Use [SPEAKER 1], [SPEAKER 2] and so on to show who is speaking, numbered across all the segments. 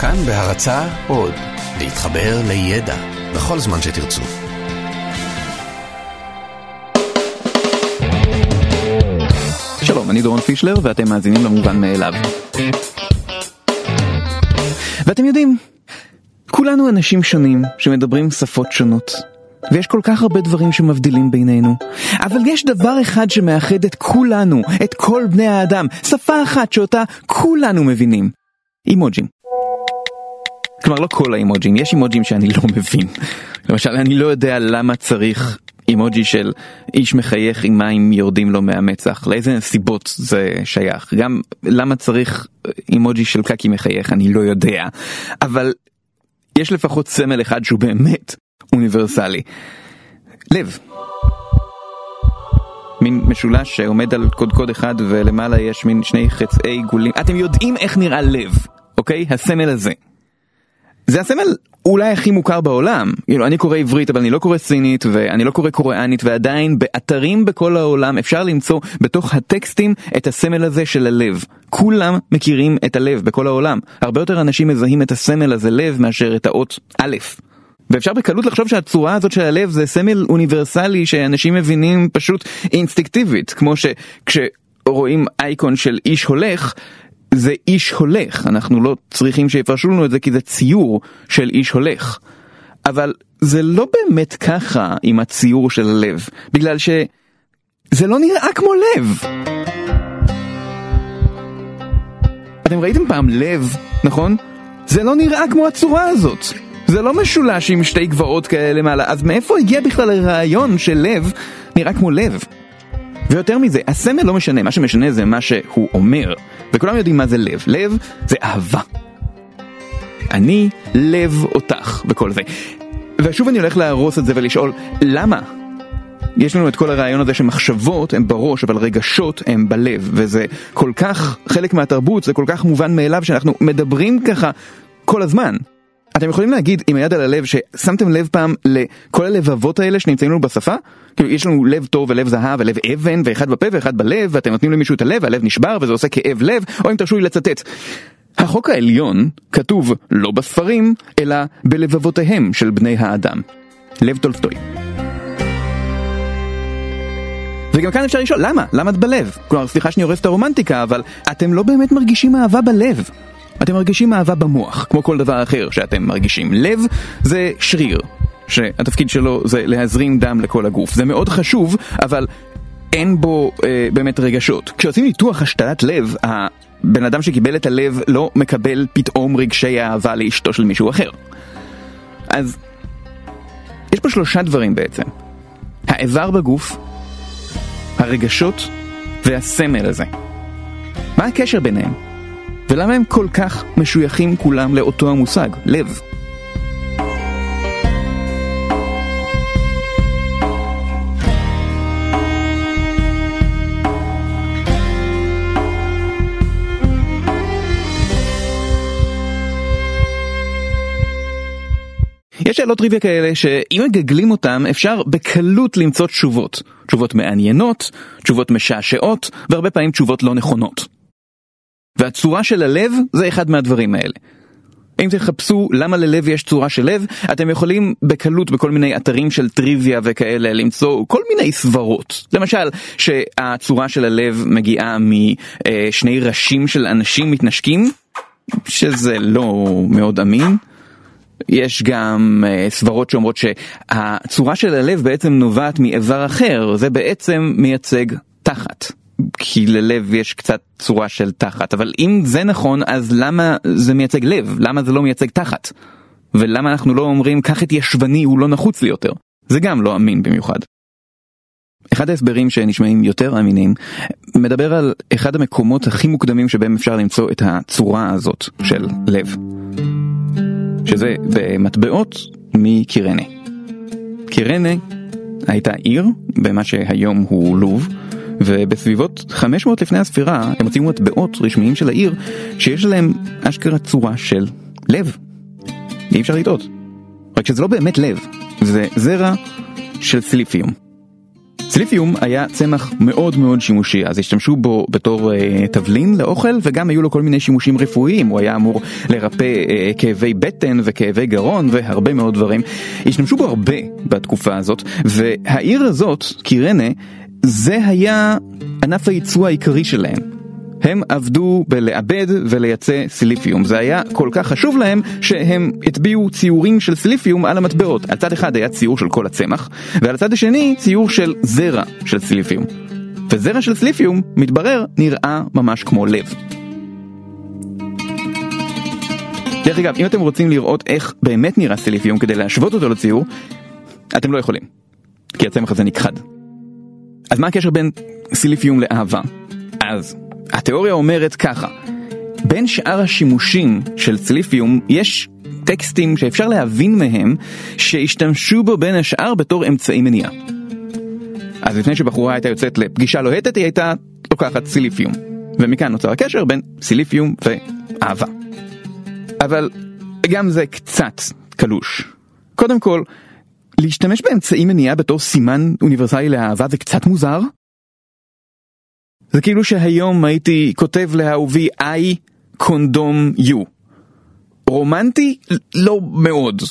[SPEAKER 1] כאן בהרצה עוד, להתחבר לידע בכל זמן שתרצו.
[SPEAKER 2] שלום, אני דורון פישלר ואתם מאזינים למובן מאליו. ואתם יודעים, כולנו אנשים שונים שמדברים שפות שונות. ויש כל כך הרבה דברים שמבדילים בינינו. אבל יש דבר אחד שמאחד את כולנו, את כל בני האדם, שפה אחת שאותה כולנו מבינים. אימוג'ים. כלומר, לא כל האימוג'ים, יש אימוג'ים שאני לא מבין. למשל, אני לא יודע למה צריך אימוג'י של איש מחייך עם מים יורדים לו מהמצח, לאיזה סיבות זה שייך. גם למה צריך אימוג'י של קקי מחייך, אני לא יודע. אבל יש לפחות סמל אחד שהוא באמת אוניברסלי. לב. מין משולש שעומד על קודקוד אחד ולמעלה יש מין שני חצאי עיגולים. אתם יודעים איך נראה לב, אוקיי? הסמל הזה. זה הסמל אולי הכי מוכר בעולם. כאילו, אני קורא עברית אבל אני לא קורא סינית ואני לא קורא קוריאנית ועדיין באתרים בכל העולם אפשר למצוא בתוך הטקסטים את הסמל הזה של הלב. כולם מכירים את הלב בכל העולם. הרבה יותר אנשים מזהים את הסמל הזה לב מאשר את האות א'. ואפשר בקלות לחשוב שהצורה הזאת של הלב זה סמל אוניברסלי שאנשים מבינים פשוט אינסטינקטיבית, כמו שכשרואים אייקון של איש הולך, זה איש הולך, אנחנו לא צריכים שיפרשו לנו את זה כי זה ציור של איש הולך. אבל זה לא באמת ככה עם הציור של הלב, בגלל שזה לא נראה כמו לב. אתם ראיתם פעם לב, נכון? זה לא נראה כמו הצורה הזאת. זה לא משולש עם שתי גבעות כאלה מעלה, אז מאיפה הגיע בכלל הרעיון של לב נראה כמו לב? ויותר מזה, הסמל לא משנה, מה שמשנה זה מה שהוא אומר. וכולם יודעים מה זה לב. לב זה אהבה. אני לב אותך וכל זה. ושוב אני הולך להרוס את זה ולשאול, למה? יש לנו את כל הרעיון הזה שמחשבות הן בראש, אבל רגשות הן בלב, וזה כל כך חלק מהתרבות, זה כל כך מובן מאליו שאנחנו מדברים ככה כל הזמן. אתם יכולים להגיד עם היד על הלב ששמתם לב פעם לכל הלבבות האלה שנמצאים לנו בשפה? כאילו יש לנו לב טוב ולב זהב ולב אבן ואחד בפה ואחד בלב ואתם נותנים למישהו את הלב והלב נשבר וזה עושה כאב לב או אם תרשו לי לצטט החוק העליון כתוב לא בספרים אלא בלבבותיהם של בני האדם. לב טולסטוי. וגם כאן אפשר לשאול למה? למה את בלב? כלומר סליחה שאני הורס את הרומנטיקה אבל אתם לא באמת מרגישים אהבה בלב אתם מרגישים אהבה במוח, כמו כל דבר אחר שאתם מרגישים. לב זה שריר, שהתפקיד שלו זה להזרים דם לכל הגוף. זה מאוד חשוב, אבל אין בו אה, באמת רגשות. כשעושים ניתוח השתלת לב, הבן אדם שקיבל את הלב לא מקבל פתאום רגשי אהבה לאשתו של מישהו אחר. אז יש פה שלושה דברים בעצם. האיבר בגוף, הרגשות והסמל הזה. מה הקשר ביניהם? ולמה הם כל כך משויכים כולם לאותו המושג, לב? יש שאלות טריוויה כאלה שאם מגגלים אותם אפשר בקלות למצוא תשובות. תשובות מעניינות, תשובות משעשעות, והרבה פעמים תשובות לא נכונות. והצורה של הלב זה אחד מהדברים האלה. אם תחפשו למה ללב יש צורה של לב, אתם יכולים בקלות בכל מיני אתרים של טריוויה וכאלה למצוא כל מיני סברות. למשל, שהצורה של הלב מגיעה משני ראשים של אנשים מתנשקים, שזה לא מאוד אמין. יש גם uh, סברות שאומרות שהצורה של הלב בעצם נובעת מאיבר אחר, זה בעצם מייצג תחת. כי ללב יש קצת צורה של תחת, אבל אם זה נכון, אז למה זה מייצג לב? למה זה לא מייצג תחת? ולמה אנחנו לא אומרים, קח את ישבני, הוא לא נחוץ לי יותר? זה גם לא אמין במיוחד. אחד ההסברים שנשמעים יותר אמינים מדבר על אחד המקומות הכי מוקדמים שבהם אפשר למצוא את הצורה הזאת של לב. שזה במטבעות מקירנה. קירנה הייתה עיר במה שהיום הוא לוב. ובסביבות 500 לפני הספירה הם הוציאו מטבעות רשמיים של העיר שיש להם אשכרה צורה של לב. אי אפשר לטעות. רק שזה לא באמת לב, זה זרע של סיליפיום. סיליפיום היה צמח מאוד מאוד שימושי, אז השתמשו בו בתור אה, תבלין לאוכל וגם היו לו כל מיני שימושים רפואיים, הוא היה אמור לרפא אה, כאבי בטן וכאבי גרון והרבה מאוד דברים. השתמשו בו הרבה בתקופה הזאת, והעיר הזאת, קירנה, זה היה ענף הייצוא העיקרי שלהם. הם עבדו בלעבד ולייצא סיליפיום. זה היה כל כך חשוב להם שהם הטביעו ציורים של סיליפיום על המטבעות. על צד אחד היה ציור של כל הצמח, ועל הצד השני ציור של זרע של סיליפיום. וזרע של סיליפיום, מתברר, נראה ממש כמו לב. דרך אגב, אם אתם רוצים לראות איך באמת נראה סיליפיום כדי להשוות אותו לציור, אתם לא יכולים. כי הצמח הזה נכחד. אז מה הקשר בין סיליפיום לאהבה? אז התיאוריה אומרת ככה, בין שאר השימושים של צליפיום יש טקסטים שאפשר להבין מהם שהשתמשו בו בין השאר בתור אמצעי מניעה. אז לפני שבחורה הייתה יוצאת לפגישה לוהטת היא הייתה לוקחת סיליפיום. ומכאן נוצר הקשר בין סיליפיום ואהבה. אבל גם זה קצת קלוש. קודם כל, להשתמש באמצעי מניעה בתור סימן אוניברסלי לאהבה זה קצת מוזר. זה כאילו שהיום הייתי כותב לאהובי I קונדום you. רומנטי? לא מאוד.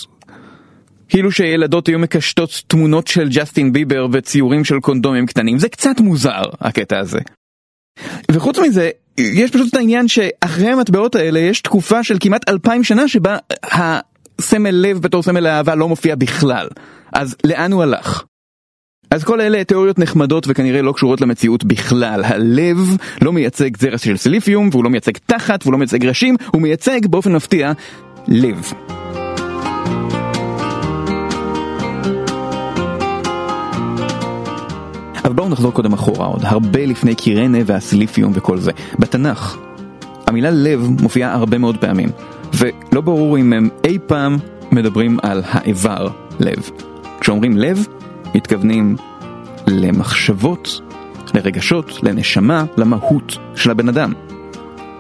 [SPEAKER 2] כאילו שילדות היו מקשטות תמונות של ג'סטין ביבר וציורים של קונדומים קטנים, זה קצת מוזר הקטע הזה. וחוץ מזה, יש פשוט את העניין שאחרי המטבעות האלה יש תקופה של כמעט אלפיים שנה שבה הסמל לב בתור סמל אהבה לא מופיע בכלל. אז לאן הוא הלך? אז כל אלה תיאוריות נחמדות וכנראה לא קשורות למציאות בכלל. הלב לא מייצג זרע של סיליפיום, והוא לא מייצג תחת, והוא לא מייצג ראשים, הוא מייצג באופן מפתיע לב. אבל בואו נחזור קודם אחורה עוד, הרבה לפני קירנה והסיליפיום וכל זה. בתנ"ך, המילה לב מופיעה הרבה מאוד פעמים, ולא ברור אם הם אי פעם מדברים על האיבר לב. כשאומרים לב, מתכוונים למחשבות, לרגשות, לנשמה, למהות של הבן אדם.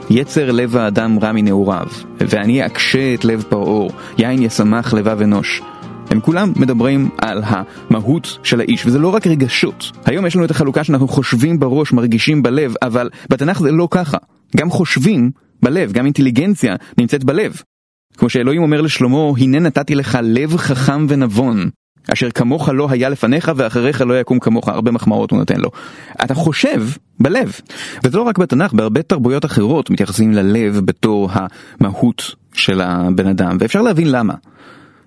[SPEAKER 2] יצר לב האדם רע מנעוריו, ואני אקשה את לב פרעה, יין ישמח לבב אנוש. הם כולם מדברים על המהות של האיש, וזה לא רק רגשות. היום יש לנו את החלוקה שאנחנו חושבים בראש, מרגישים בלב, אבל בתנ"ך זה לא ככה. גם חושבים בלב, גם אינטליגנציה נמצאת בלב. כמו שאלוהים אומר לשלמה, הנה נתתי לך לב חכם ונבון, אשר כמוך לא היה לפניך ואחריך לא יקום כמוך, הרבה מחמאות הוא נותן לו. אתה חושב בלב, וזה לא רק בתנ"ך, בהרבה תרבויות אחרות מתייחסים ללב בתור המהות של הבן אדם, ואפשר להבין למה.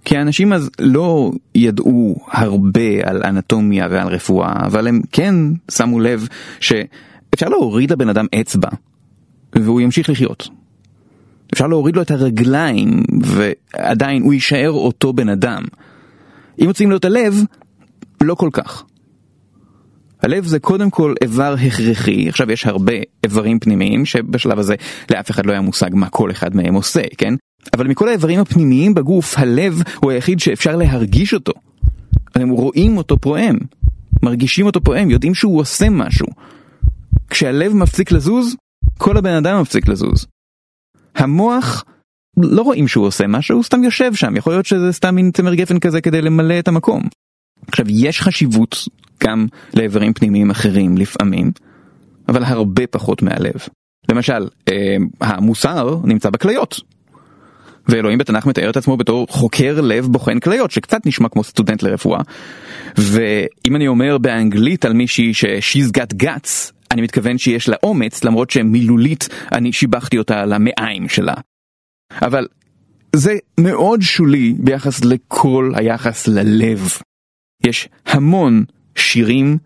[SPEAKER 2] כי האנשים אז לא ידעו הרבה על אנטומיה ועל רפואה, אבל הם כן שמו לב שאפשר להוריד לבן אדם אצבע, והוא ימשיך לחיות. אפשר להוריד לו את הרגליים, ועדיין הוא יישאר אותו בן אדם. אם מוצאים לו את הלב, לא כל כך. הלב זה קודם כל איבר הכרחי, עכשיו יש הרבה איברים פנימיים שבשלב הזה לאף אחד לא היה מושג מה כל אחד מהם עושה, כן? אבל מכל האיברים הפנימיים בגוף, הלב הוא היחיד שאפשר להרגיש אותו. הם רואים אותו פועם, מרגישים אותו פועם, יודעים שהוא עושה משהו. כשהלב מפסיק לזוז, כל הבן אדם מפסיק לזוז. המוח לא רואים שהוא עושה משהו, הוא סתם יושב שם, יכול להיות שזה סתם מין צמר גפן כזה כדי למלא את המקום. עכשיו, יש חשיבות גם לאיברים פנימיים אחרים לפעמים, אבל הרבה פחות מהלב. למשל, אה, המוסר נמצא בכליות. ואלוהים בתנ"ך מתאר את עצמו בתור חוקר לב בוחן כליות, שקצת נשמע כמו סטודנט לרפואה. ואם אני אומר באנגלית על מישהי ש-she's got guts, אני מתכוון שיש לה אומץ, למרות שמילולית אני שיבחתי אותה על המעיים שלה. אבל זה מאוד שולי ביחס לכל היחס ללב. יש המון שירים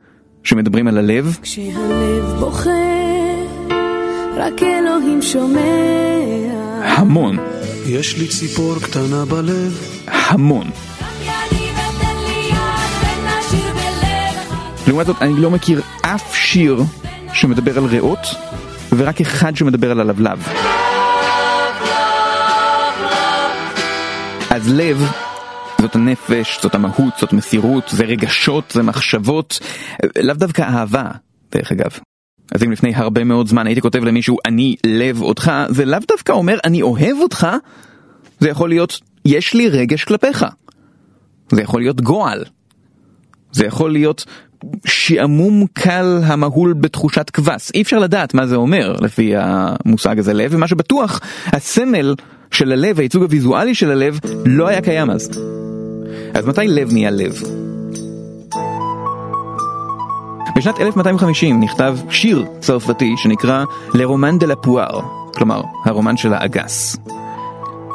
[SPEAKER 2] שמדברים על הלב.
[SPEAKER 3] כשהלב בוכה, רק אלוהים שומע.
[SPEAKER 2] המון.
[SPEAKER 4] יש לי ציפור קטנה בלב.
[SPEAKER 2] המון. לעומת זאת, אני לא מכיר אף שיר שמדבר על ריאות, ורק אחד שמדבר על הלבלב. אז לב זאת הנפש, זאת המהות, זאת מסירות, זה רגשות, זה מחשבות, לאו דווקא אהבה, דרך אגב. אז אם לפני הרבה מאוד זמן הייתי כותב למישהו אני לב אותך, זה לאו דווקא אומר אני אוהב אותך, זה יכול להיות יש לי רגש כלפיך. זה יכול להיות גועל. זה יכול להיות שעמום קל המהול בתחושת כבש. אי אפשר לדעת מה זה אומר לפי המושג הזה לב, ומה שבטוח, הסמל של הלב, הייצוג הוויזואלי של הלב, לא היה קיים אז. אז מתי לב נהיה לב? בשנת 1250 נכתב שיר צרפתי שנקרא לרומן דה לפואר, כלומר, הרומן של האגס.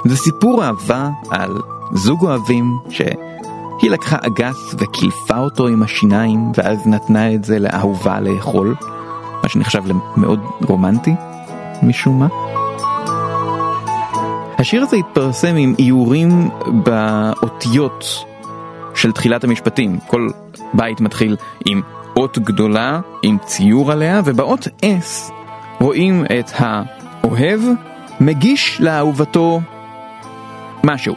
[SPEAKER 2] זה סיפור אהבה על זוג אוהבים שהיא לקחה אגס וקילפה אותו עם השיניים ואז נתנה את זה לאהובה לאכול, מה שנחשב למאוד רומנטי, משום מה. השיר הזה התפרסם עם איורים באותיות של תחילת המשפטים. כל בית מתחיל עם אות גדולה עם ציור עליה, ובאות S רואים את האוהב מגיש לאהובתו משהו.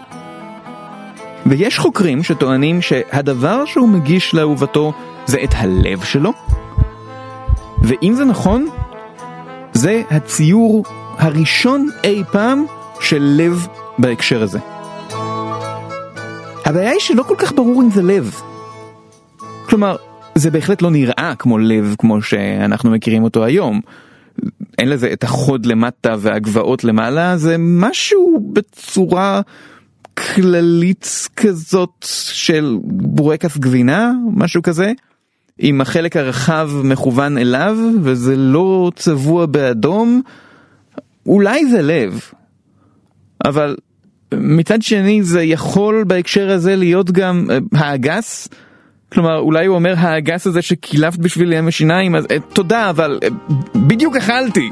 [SPEAKER 2] ויש חוקרים שטוענים שהדבר שהוא מגיש לאהובתו זה את הלב שלו, ואם זה נכון, זה הציור הראשון אי פעם של לב בהקשר הזה. הבעיה היא שלא כל כך ברור אם זה לב. כלומר, זה בהחלט לא נראה כמו לב כמו שאנחנו מכירים אותו היום. אין לזה את החוד למטה והגבעות למעלה, זה משהו בצורה כללית כזאת של בורקס גבינה, משהו כזה, עם החלק הרחב מכוון אליו, וזה לא צבוע באדום. אולי זה לב, אבל מצד שני זה יכול בהקשר הזה להיות גם אה, האגס. כלומר אולי הוא אומר האגס הזה שקילפת בשביל ים השיניים אז uh, תודה אבל uh, בדיוק אכלתי.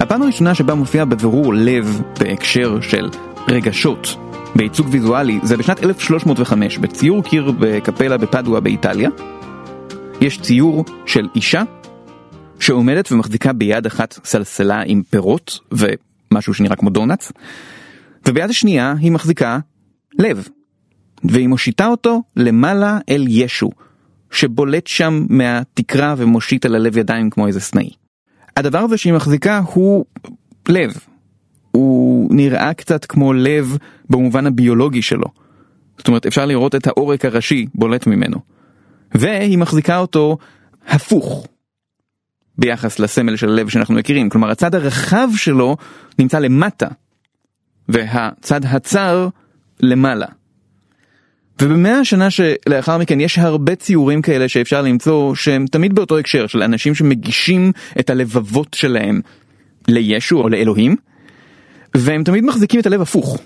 [SPEAKER 2] הפעם הראשונה שבה מופיע בבירור לב בהקשר של רגשות בייצוג ויזואלי זה בשנת 1305 בציור קיר בקפלה בפדואה באיטליה. יש ציור של אישה שעומדת ומחזיקה ביד אחת סלסלה עם פירות ומשהו שנראה כמו דונלדס וביד השנייה היא מחזיקה לב, והיא מושיטה אותו למעלה אל ישו, שבולט שם מהתקרה ומושיט על הלב ידיים כמו איזה סנאי. הדבר הזה שהיא מחזיקה הוא לב. הוא נראה קצת כמו לב במובן הביולוגי שלו. זאת אומרת אפשר לראות את העורק הראשי בולט ממנו. והיא מחזיקה אותו הפוך ביחס לסמל של הלב שאנחנו מכירים. כלומר הצד הרחב שלו נמצא למטה והצד הצר למעלה. ובמאה השנה שלאחר מכן יש הרבה ציורים כאלה שאפשר למצוא שהם תמיד באותו הקשר של אנשים שמגישים את הלבבות שלהם לישו או לאלוהים והם תמיד מחזיקים את הלב הפוך.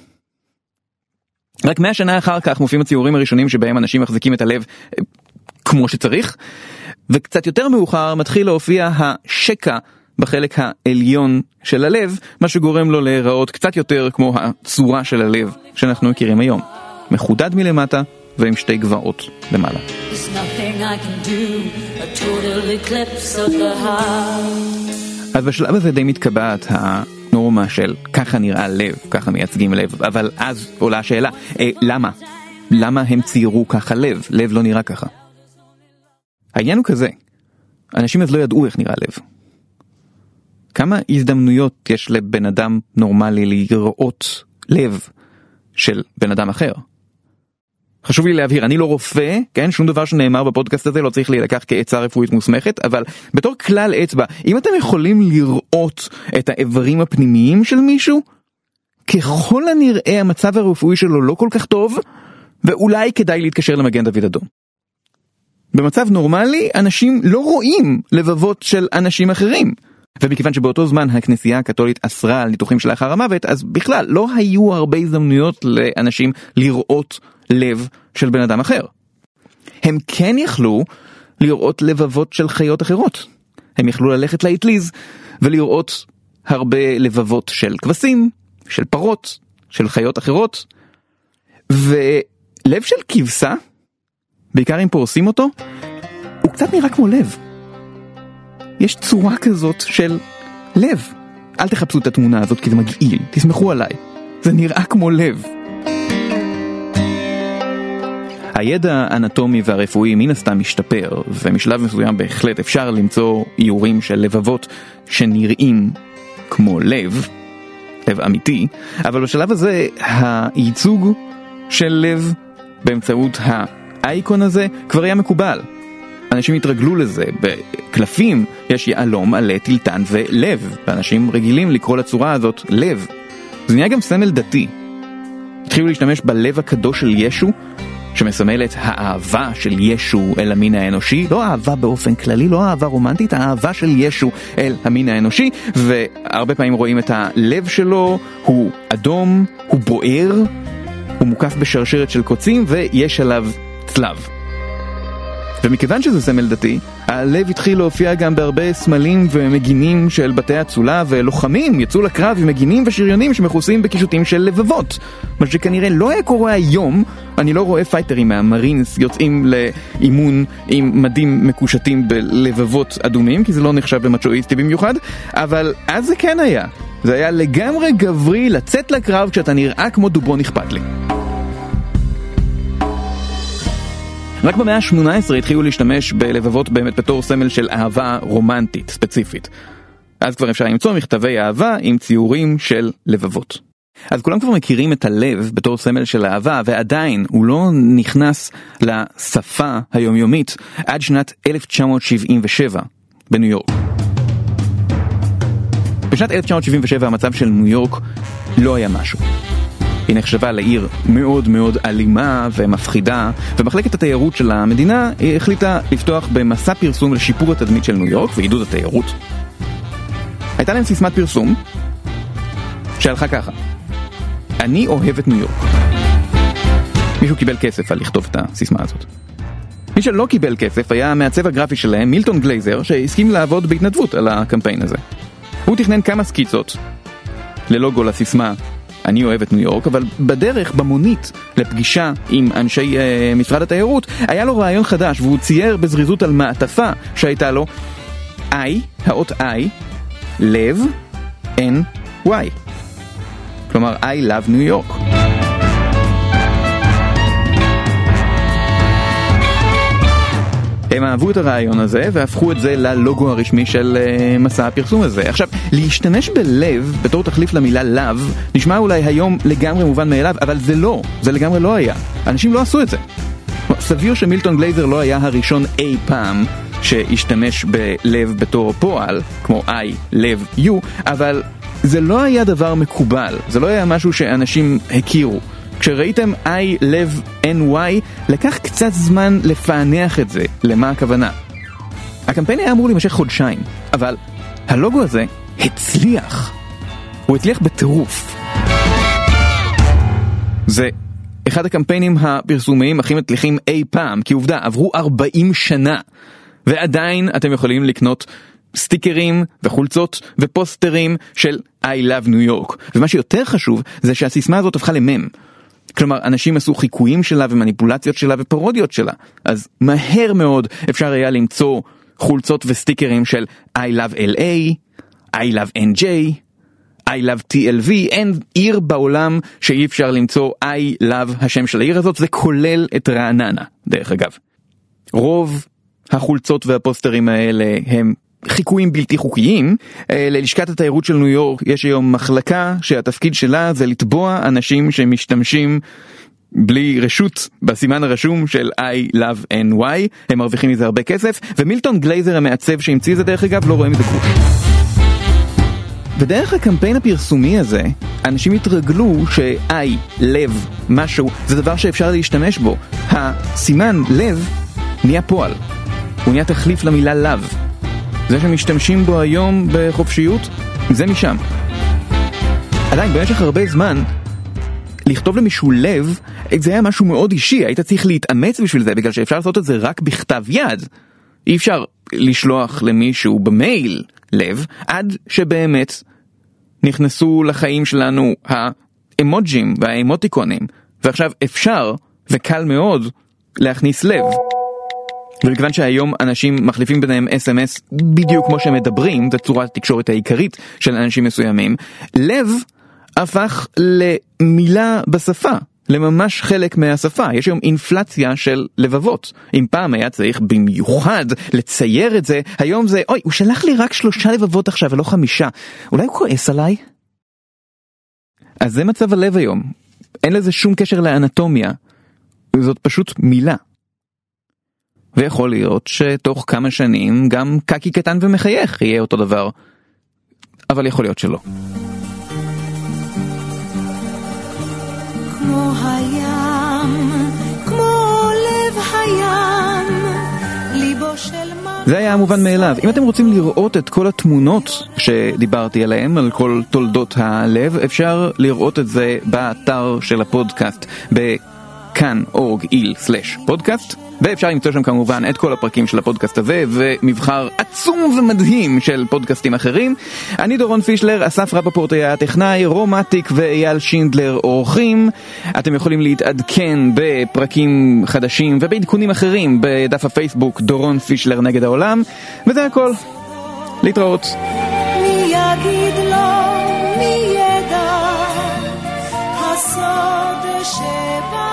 [SPEAKER 2] רק מאה שנה אחר כך מופיעים הציורים הראשונים שבהם אנשים מחזיקים את הלב אה, כמו שצריך וקצת יותר מאוחר מתחיל להופיע השקע בחלק העליון של הלב, מה שגורם לו להיראות קצת יותר כמו הצורה של הלב שאנחנו מכירים היום. מחודד מלמטה ועם שתי גבעות למעלה. אז בשלב הזה די מתקבעת הנורמה של ככה נראה לב, ככה מייצגים לב, אבל אז עולה השאלה, אה, למה? למה הם ציירו ככה לב? לב לא נראה ככה. העניין הוא כזה, אנשים אז לא ידעו איך נראה לב. כמה הזדמנויות יש לבן אדם נורמלי לראות לב של בן אדם אחר? חשוב לי להבהיר, אני לא רופא, כן? שום דבר שנאמר בפודקאסט הזה לא צריך להילקח כעצה רפואית מוסמכת, אבל בתור כלל אצבע, אם אתם יכולים לראות את האיברים הפנימיים של מישהו, ככל הנראה המצב הרפואי שלו לא כל כך טוב, ואולי כדאי להתקשר למגן דוד אדום. במצב נורמלי, אנשים לא רואים לבבות של אנשים אחרים. ומכיוון שבאותו זמן הכנסייה הקתולית אסרה על ניתוחים שלאחר המוות, אז בכלל לא היו הרבה הזדמנויות לאנשים לראות לב של בן אדם אחר. הם כן יכלו לראות לבבות של חיות אחרות. הם יכלו ללכת לאטליז ולראות הרבה לבבות של כבשים, של פרות, של חיות אחרות. ולב של כבשה, בעיקר אם פורסים אותו, הוא קצת נראה כמו לב. יש צורה כזאת של לב. אל תחפשו את התמונה הזאת כי זה מגעיל, תסמכו עליי. זה נראה כמו לב. הידע האנטומי והרפואי מן הסתם משתפר, ומשלב מסוים בהחלט אפשר למצוא איורים של לבבות שנראים כמו לב, לב אמיתי, אבל בשלב הזה הייצוג של לב באמצעות האייקון הזה כבר היה מקובל. אנשים התרגלו לזה, בקלפים יש יהלום, עלה, טילטן ולב, ואנשים רגילים לקרוא לצורה הזאת לב. זה נהיה גם סמל דתי. התחילו להשתמש בלב הקדוש של ישו, שמסמל את האהבה של ישו אל המין האנושי, לא אהבה באופן כללי, לא אהבה רומנטית, האהבה של ישו אל המין האנושי, והרבה פעמים רואים את הלב שלו, הוא אדום, הוא בוער, הוא מוקף בשרשרת של קוצים ויש עליו צלב. ומכיוון שזה סמל דתי, הלב התחיל להופיע גם בהרבה סמלים ומגינים של בתי אצולה, ולוחמים יצאו לקרב עם מגינים ושריונים שמכוסים בקישוטים של לבבות. מה שכנראה לא היה קורה היום, אני לא רואה פייטרים מהמרינס יוצאים לאימון עם מדים מקושטים בלבבות אדומים, כי זה לא נחשב למצ'ואיסטי במיוחד, אבל אז זה כן היה. זה היה לגמרי גברי לצאת לקרב כשאתה נראה כמו דובון אכפת לי. רק במאה ה-18 התחילו להשתמש בלבבות באמת בתור סמל של אהבה רומנטית ספציפית. אז כבר אפשר למצוא מכתבי אהבה עם ציורים של לבבות. אז כולם כבר מכירים את הלב בתור סמל של אהבה, ועדיין הוא לא נכנס לשפה היומיומית עד שנת 1977 בניו יורק. בשנת 1977 המצב של ניו יורק לא היה משהו. היא נחשבה לעיר מאוד מאוד אלימה ומפחידה, ומחלקת התיירות של המדינה החליטה לפתוח במסע פרסום לשיפור התדמית של ניו יורק ועידוד התיירות. הייתה להם סיסמת פרסום שהלכה ככה: אני אוהב את ניו יורק. מישהו קיבל כסף על לכתוב את הסיסמה הזאת. מי שלא קיבל כסף היה המעצב הגרפי שלהם, מילטון גלייזר, שהסכים לעבוד בהתנדבות על הקמפיין הזה. הוא תכנן כמה סקיצות ללוגו לסיסמה אני אוהב את ניו יורק, אבל בדרך, במונית, לפגישה עם אנשי uh, משרד התיירות, היה לו רעיון חדש, והוא צייר בזריזות על מעטפה שהייתה לו I, האות I, לב, N, Y. כלומר, I love New York. הם אהבו את הרעיון הזה והפכו את זה ללוגו הרשמי של uh, מסע הפרסום הזה. עכשיו, להשתמש בלב בתור תחליף למילה לאו נשמע אולי היום לגמרי מובן מאליו, אבל זה לא, זה לגמרי לא היה. אנשים לא עשו את זה. סביר שמילטון גלייזר לא היה הראשון אי פעם שהשתמש בלב בתור פועל, כמו I, לב, U, אבל זה לא היה דבר מקובל, זה לא היה משהו שאנשים הכירו. כשראיתם I לב NY, לקח קצת זמן לפענח את זה, למה הכוונה. הקמפיין היה אמור להימשך חודשיים, אבל הלוגו הזה הצליח. הוא הצליח בטירוף. זה אחד הקמפיינים הפרסומיים הכי מצליחים אי פעם, כי עובדה, עברו 40 שנה, ועדיין אתם יכולים לקנות סטיקרים וחולצות ופוסטרים של I love New York. ומה שיותר חשוב זה שהסיסמה הזאת הפכה למם. כלומר, אנשים עשו חיקויים שלה ומניפולציות שלה ופרודיות שלה. אז מהר מאוד אפשר היה למצוא חולצות וסטיקרים של I love LA, I love NJ, I love TLV, אין עיר בעולם שאי אפשר למצוא I love השם של העיר הזאת, זה כולל את רעננה, דרך אגב. רוב החולצות והפוסטרים האלה הם חיקויים בלתי חוקיים. אה, ללשכת התיירות של ניו יורק יש היום מחלקה שהתפקיד שלה זה לתבוע אנשים שמשתמשים בלי רשות בסימן הרשום של I love NY, הם מרוויחים מזה הרבה כסף, ומילטון גלייזר המעצב שהמציא את זה דרך אגב לא רואה מזה גרוש. ודרך הקמפיין הפרסומי הזה, אנשים התרגלו ש-I, לב, משהו, זה דבר שאפשר להשתמש בו. הסימן לב נהיה פועל. הוא נהיה תחליף למילה לאו. זה שמשתמשים בו היום בחופשיות, זה משם. עדיין, במשך הרבה זמן, לכתוב למישהו לב, זה היה משהו מאוד אישי, היית צריך להתאמץ בשביל זה, בגלל שאפשר לעשות את זה רק בכתב יד. אי אפשר לשלוח למישהו במייל לב, עד שבאמת נכנסו לחיים שלנו האמוג'ים והאמוטיקונים, ועכשיו אפשר, וקל מאוד, להכניס לב. ומכיוון שהיום אנשים מחליפים ביניהם אס.אם.אס בדיוק כמו שהם מדברים, זו צורת התקשורת העיקרית של אנשים מסוימים, לב הפך למילה בשפה. לממש חלק מהשפה, יש היום אינפלציה של לבבות. אם פעם היה צריך במיוחד לצייר את זה, היום זה, אוי, הוא שלח לי רק שלושה לבבות עכשיו ולא חמישה. אולי הוא כועס עליי? אז זה מצב הלב היום. אין לזה שום קשר לאנטומיה. זאת פשוט מילה. ויכול להיות שתוך כמה שנים גם קקי קטן ומחייך יהיה אותו דבר. אבל יכול להיות שלא.
[SPEAKER 3] כמו הים, כמו לב הים, ליבו של.
[SPEAKER 2] זה היה המובן מאליו. אם אתם רוצים לראות את כל התמונות שדיברתי עליהן, על כל תולדות הלב, אפשר לראות את זה באתר של הפודקאסט, בכאן.org.il/פודקאסט, ואפשר למצוא שם כמובן את כל הפרקים של הפודקאסט הזה, ומבחר עצום ומדהים של פודקאסטים אחרים. אני דורון פישלר, אסף רפפורט היה הטכנאי, רומטיק ואייל שינדלר אורחים. אתם יכולים להתעדכן בפרקים חדשים ובעדכונים אחרים בדף הפייסבוק דורון פישלר נגד העולם, וזה הכל. להתראות.
[SPEAKER 3] מי יגיד לו, מי ידע, הסוד שבא